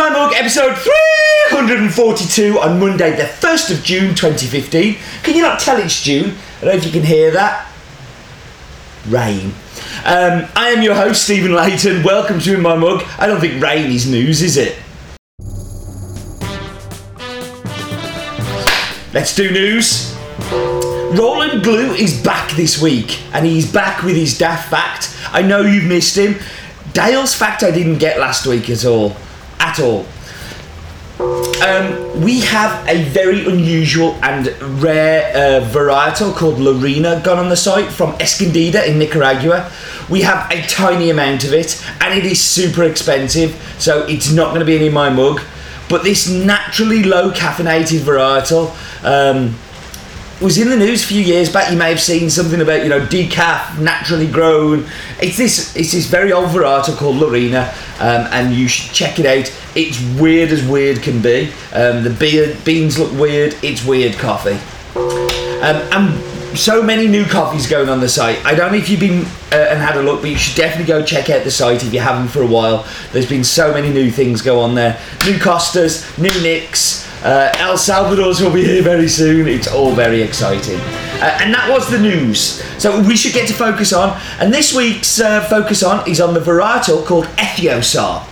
My Mug episode 342 on Monday, the 1st of June 2015. Can you not tell it's June? I don't know if you can hear that. Rain. Um, I am your host, Stephen Leighton. Welcome to In My Mug. I don't think rain is news, is it? Let's do news. Roland Glue is back this week, and he's back with his daft fact. I know you've missed him. Dale's fact I didn't get last week at all. At all. Um, we have a very unusual and rare uh, varietal called Laurina gone on the site from Escondida in Nicaragua. We have a tiny amount of it, and it is super expensive, so it's not going to be in my mug. But this naturally low caffeinated varietal. Um, was in the news a few years back. You may have seen something about you know decaf, naturally grown. It's this it's this very old varietal called Laurina, um, and you should check it out. It's weird as weird can be. Um, the beer, beans look weird. It's weird coffee, um, and so many new coffees going on the site. I don't know if you've been uh, and had a look, but you should definitely go check out the site if you haven't for a while. There's been so many new things go on there. New Costas, new Nicks. Uh, El Salvador's will be here very soon. It's all very exciting. Uh, and that was the news. So we should get to focus on. And this week's uh, focus on is on the varietal called Ethiosar.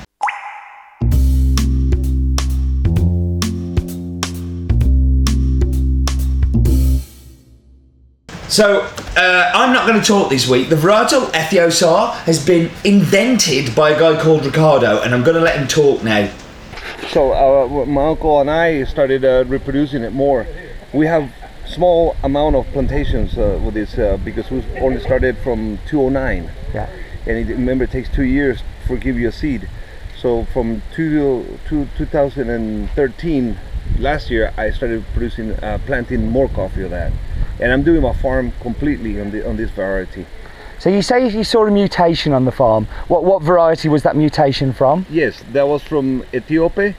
So uh, I'm not going to talk this week. The varietal Ethiosar has been invented by a guy called Ricardo, and I'm going to let him talk now. So uh, my uncle and I started uh, reproducing it more. We have small amount of plantations uh, with this uh, because we only started from 209. Yeah. And it, remember, it takes two years for give you a seed. So from two, two, 2013, last year, I started producing, uh, planting more coffee of that. And I'm doing my farm completely on, the, on this variety. So you say you saw a mutation on the farm. What what variety was that mutation from? Yes, that was from Ethiopia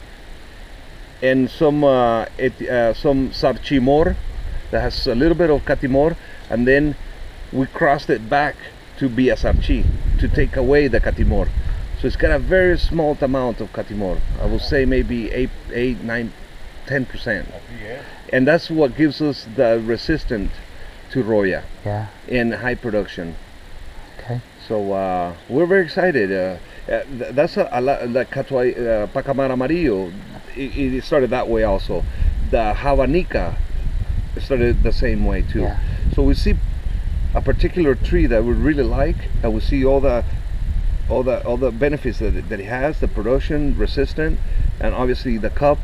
and some uh, et, uh, some Sarchimor that has a little bit of Catimor, and then we crossed it back to be a Sarchi to take away the Catimor. So it's got a very small amount of Catimor. I would say maybe eight, eight, nine, ten percent, and that's what gives us the resistant to Roya Yeah. and high production. Okay. So uh, we're very excited. Uh, uh, th- that's a, a lot, the Catuai, uh, Pacamar Amarillo. It, it started that way also. The Javanica started the same way too. Yeah. So we see a particular tree that we really like, and we see all the all the all the benefits that it, that it has, the production, resistant, and obviously the cup.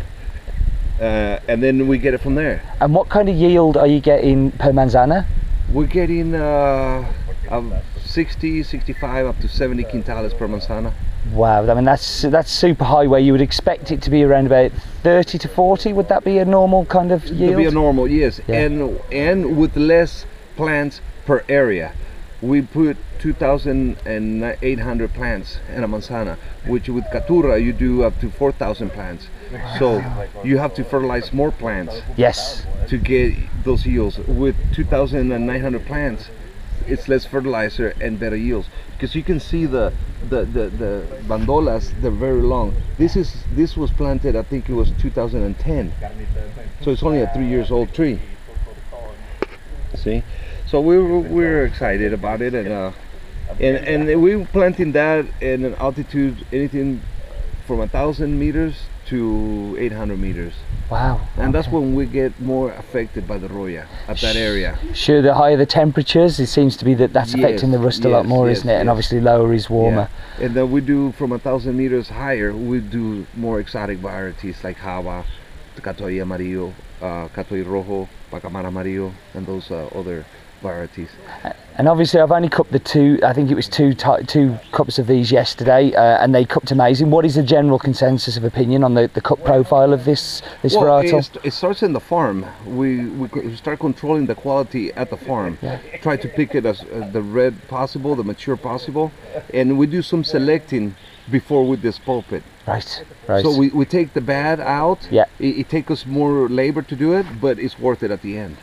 Uh, and then we get it from there. And what kind of yield are you getting per manzana? We're getting uh, um, 60, 65, up to 70 quintales per manzana. Wow, I mean that's that's super high. Where you would expect it to be around about thirty to forty. Would that be a normal kind of yield? be a normal, yes, Yeah. and and with less plants per area. We put 2,800 plants in a manzana, which with Caturra you do up to 4,000 plants. So you have to fertilize more plants yes. to get those yields. With 2,900 plants, it's less fertilizer and better yields because you can see the the, the, the bandolas they're very long this is this was planted i think it was 2010 so it's only a three years old tree see so we were, we we're excited about it and uh and and we were planting that in an altitude anything from a thousand meters to 800 meters Wow. and that's when we get more affected by the roya at that area Sure, the higher the temperatures, it seems to be that that's affecting Yes, the rust a lot more, yes, isn't it? And obviously lower is warmer. Yeah. And then we do from a thousand meters higher, we do more exotic varieties like Java, Catuai Amarillo, uh, Catuai Rojo, Pacamar Amarillo, and those uh, other varieties. And obviously, I've only cupped the two. I think it was two two cups of these yesterday, uh, and they cupped amazing. What is the general consensus of opinion on the, the cup profile of this this Well, varietal? it, it starts in the farm. We, we we start controlling the quality at the farm. Yeah. Try to pick it as uh, the red possible, the mature possible, and we do some selecting before we dispulp it. Right, right. So we, we take the bad out. Yeah. It, it takes us more labor to do it, but it's worth it at the end.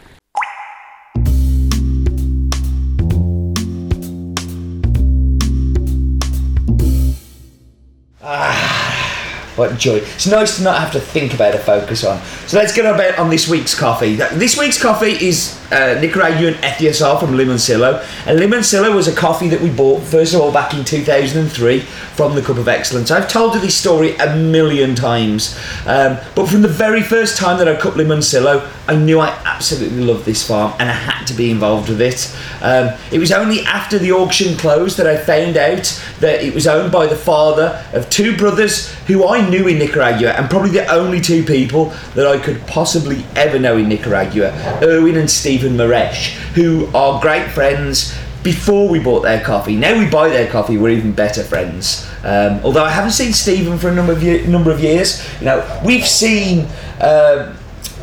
Well, what joy. It's nice to not have to think about a focus on. So let's get on about on this week's coffee. This week's coffee is uh, Nicaraguan Ethiosar from Limoncillo. And Limoncillo was a coffee that we bought, first of all, back in 2003 from the Cup of Excellence. I've told you this story a million times. Um, but from the very first time that I cut Limoncillo, I knew I absolutely loved this farm and I had to be involved with it. Um, it was only after the auction closed that I found out that it was owned by the father of two brothers who I knew in Nicaragua and probably the only two people that I could possibly ever know in Nicaragua, Erwin and Stephen Mierisch, who are great friends before we bought their coffee. Now we buy their coffee, we're even better friends. Um, although I haven't seen Stephen for a number of ye- number of years. You know, we've seen. Uh,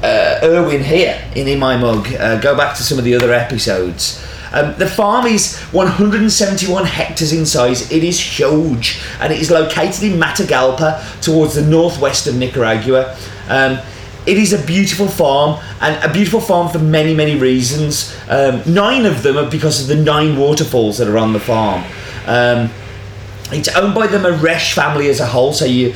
uh, Erwin here in In My Mug. Uh, go back to some of the other episodes. Um, the farm is 171 hectares in size. It is huge and it is located in Matagalpa towards the northwest of Nicaragua. Um, it is a beautiful farm and a beautiful farm for many, many reasons. Um, nine of them are because of the nine waterfalls that are on the farm. Um, it's owned by the Mierisch family as a whole. So you,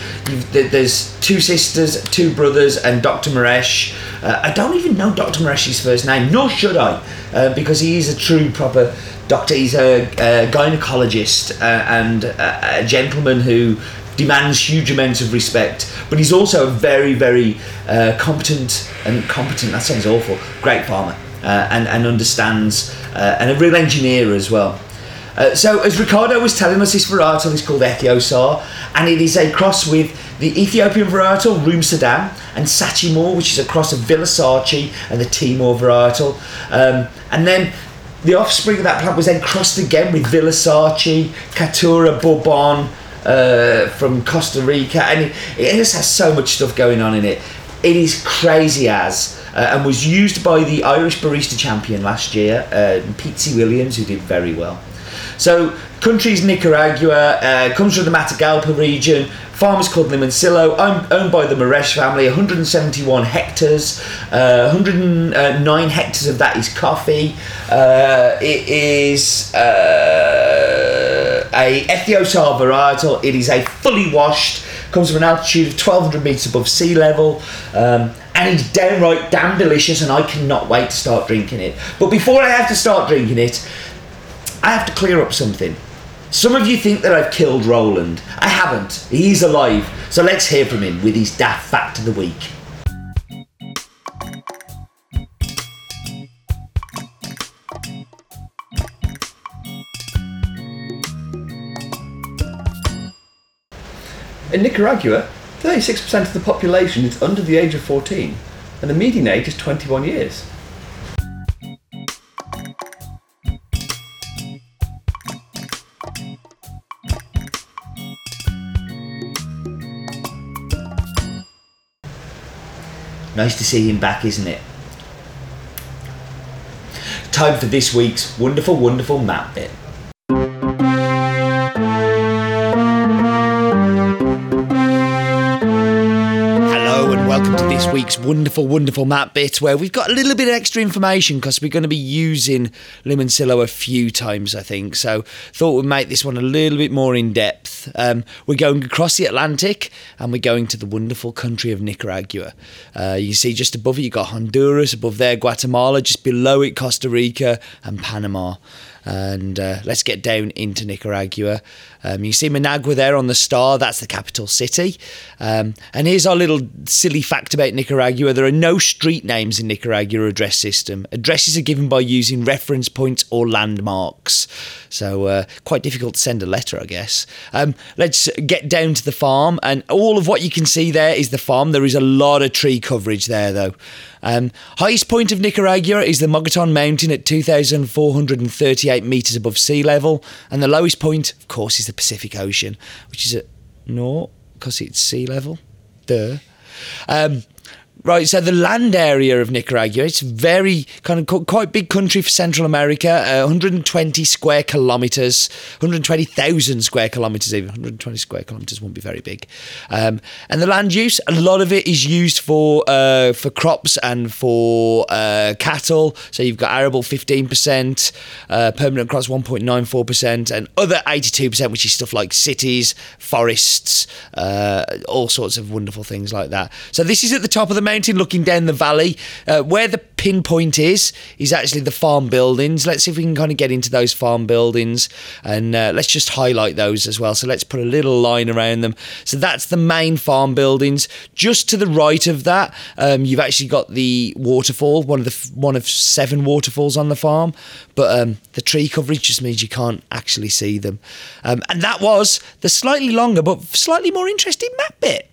there's two sisters, two brothers, and Dr. Mierisch. Uh, I don't even know Dr. Mierisch's first name, nor should I, uh, because he is a true proper doctor. He's a, a gynecologist uh, and a, a gentleman who demands huge amounts of respect. But he's also a very, very uh, competent and competent. That sounds awful. Great farmer uh, and and understands uh, and a real engineer as well. Uh, so, as Ricardo was telling us, this varietal is called Ethiosar, and it is a cross with the Ethiopian varietal Rume Sudan and Sarchimor, which is a cross of Villa Sarchi and the Timor varietal. Um, and then the offspring of that plant was then crossed again with Villasachi, Caturra Bourbon uh, from Costa Rica, and it, it just has so much stuff going on in it. It is crazy as. Uh, and was used by the Irish barista champion last year, uh, Pete. Williams, who did very well. So, country's Nicaragua, uh, comes from the Matagalpa region. Farm is called Limoncillo, owned, by the Mierisch family, 171 hectares. Uh, 109 hectares of that is coffee. Uh, it is uh, a Ethiosar varietal. It is a fully washed, comes from an altitude of 1200 metres above sea level. Um, and it's downright damn delicious, and I cannot wait to start drinking it. But before I have to start drinking it, I have to clear up something. Some of you think that I've killed Roland. I haven't. He's alive. So let's hear from him with his daft fact of the week. In Nicaragua, 36% of the population is under the age of 14, and the median age is 21 years. Nice to see him back, isn't it? Time for this week's wonderful, wonderful map bit. Week's wonderful, wonderful map bit where we've got a little bit of extra information because we're going to be using Limoncillo a few times, I think. So thought we'd make this one a little bit more in depth. Um, we're going across the Atlantic and we're going to the wonderful country of Nicaragua. Uh, you see just above it, you've got Honduras, above there, Guatemala, just below it, Costa Rica and Panama and uh, let's get down into Nicaragua. Um, you see Managua there on the star, that's the capital city. Um, and here's our little silly fact about Nicaragua there are no street names in Nicaragua address system. Addresses are given by using reference points or landmarks. So, uh, quite difficult to send a letter, I guess. Um, let's get down to the farm, and all of what you can see there is the farm. There is a lot of tree coverage there, though. Um, highest point of Nicaragua is the Mogoton Mountain at 2,438 metres above sea level, and the lowest point, of course, is the Pacific Ocean, which is at no, because it's sea level. Duh. Um, Right, so the land area of Nicaragua, it's very kind of quite big country for Central America, uh, 120 square kilometres, 120,000 square kilometres even, 120 square kilometres won't be very big. Um, and the land use, a lot of it is used for uh, for crops and for uh, cattle. So you've got arable 15%, uh, permanent crops 1.94%, and other 82%, which is stuff like cities, forests, uh, all sorts of wonderful things like that. So this is at the top of the mountain looking down the valley. Uh, where the pinpoint is, is actually the farm buildings. Let's see if we can kind of get into those farm buildings and uh, let's just highlight those as well. So let's put a little line around them. So that's the main farm buildings. Just to the right of that, um, you've actually got the waterfall, one of the one of seven waterfalls on the farm. But um, the tree coverage just means you can't actually see them. Um, and that was the slightly longer but slightly more interesting map bit.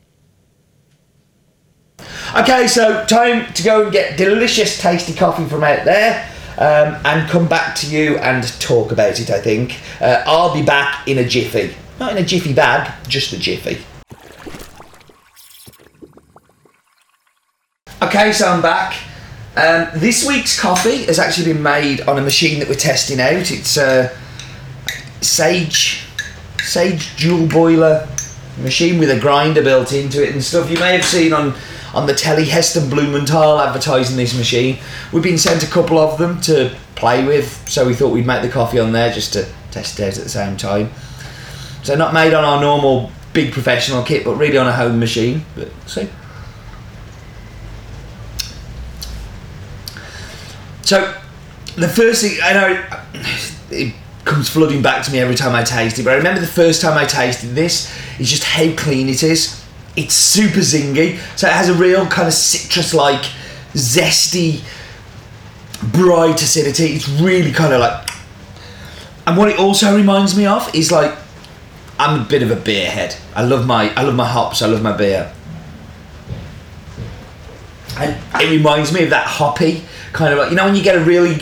Okay, so time to go and get delicious, tasty coffee from out there. Um, and come back to you and talk about it. I think uh, I'll be back in a jiffy, not in a jiffy bag, just a jiffy. Okay, so I'm back. Um, this week's coffee has actually been made on a machine that we're testing out. It's a Sage Sage dual boiler machine with a grinder built into it and stuff. You may have seen on on the telly Heston Blumenthal advertising this machine. We've been sent a couple of them to play with, so we thought we'd make the coffee on there just to test it at the same time. So not made on our normal big professional kit, but really on a home machine. But see. So, the first thing I know, it comes flooding back to me every time I taste it. But I remember the first time I tasted this is just how clean it is. It's super zingy, so it has a real kind of citrus-like, zesty, bright acidity. It's really kind of like, and what it also reminds me of is like, I'm a bit of a beer head. I love my I love my hops. I love my beer. And it reminds me of that hoppy kind of like you know when you get a really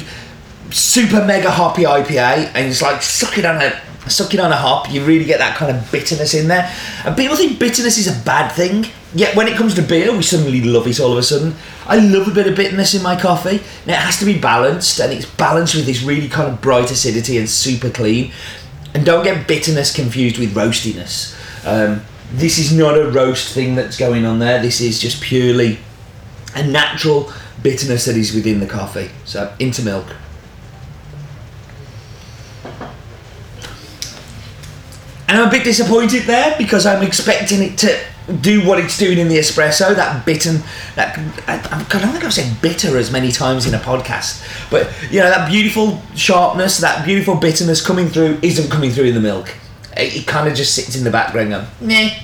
super mega hoppy IPA and it's like suck it on a suck it on a hop, you really get that kind of bitterness in there. And people think bitterness is a bad thing. Yet when it comes to beer, we suddenly love it all of a sudden. I love a bit of bitterness in my coffee. Now it has to be balanced, and it's balanced with this really kind of bright acidity and super clean. And don't get bitterness confused with roastiness. Um, this is not a roast thing that's going on there. This is just purely a natural bitterness that is within the coffee. So into milk. And I'm a bit disappointed there because I'm expecting it to do what it's doing in the espresso. That bitter, that I, I don't think I've said bitter as many times in a podcast, but you know that beautiful sharpness, that beautiful bitterness coming through isn't coming through in the milk. It, it kind of just sits in the background. Going, meh,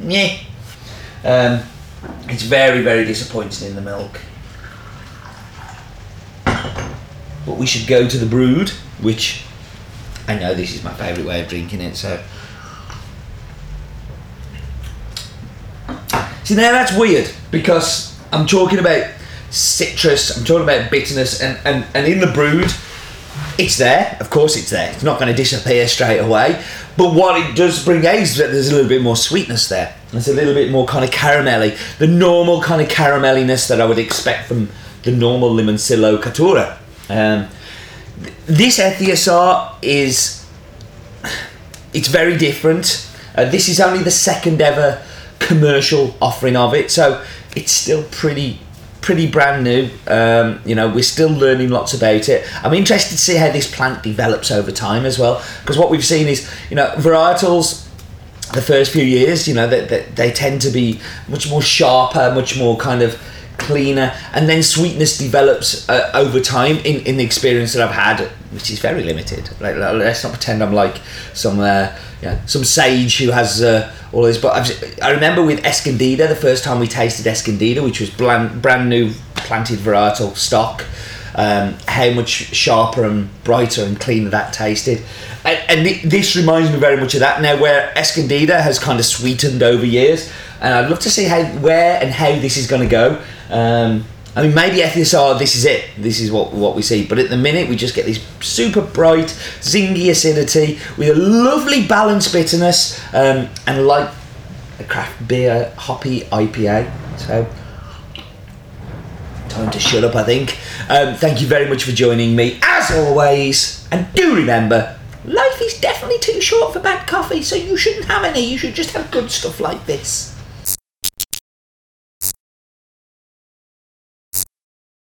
meh. Um, it's very, very disappointing in the milk. But we should go to the brood, which I know this is my favourite way of drinking it, so. See, now that's weird because I'm talking about citrus, I'm talking about bitterness, and, and, and in the brood, it's there. Of course, it's there. It's not going to disappear straight away. But what it does bring out is that there's a little bit more sweetness there. There's a little bit more kind of caramelly, the normal kind of caramelliness that I would expect from the normal Limoncillo Caturra. Um, this Ethiosar is it's very different. Uh, this is only the second ever commercial offering of it, so it's still pretty pretty brand new. Um, you know, we're still learning lots about it. I'm interested to see how this plant develops over time as well, because what we've seen is, you know, varietals. The first few years, you know, that they, they, they tend to be much more sharper, much more kind of cleaner, and then sweetness develops uh, over time. In, in the experience that I've had, which is very limited. Like, let's not pretend I'm like some uh, yeah, some sage who has uh, all this. But I've, I remember with Escondida, the first time we tasted Escondida, which was brand, brand new planted varietal stock, um, how much sharper and brighter and cleaner that tasted. And, and th- this reminds me very much of that now, where Escondida has kind of sweetened over years. And I'd love to see how, where, and how this is going to go. Um, I mean, maybe FSR, this is it. This is what what we see. But at the minute, we just get this super bright, zingy acidity with a lovely balanced bitterness um, and like a craft beer hoppy IPA. So time to shut up, I think. Um, thank you very much for joining me, as always. And do remember, life is definitely too short for bad coffee, so you shouldn't have any. You should just have good stuff like this.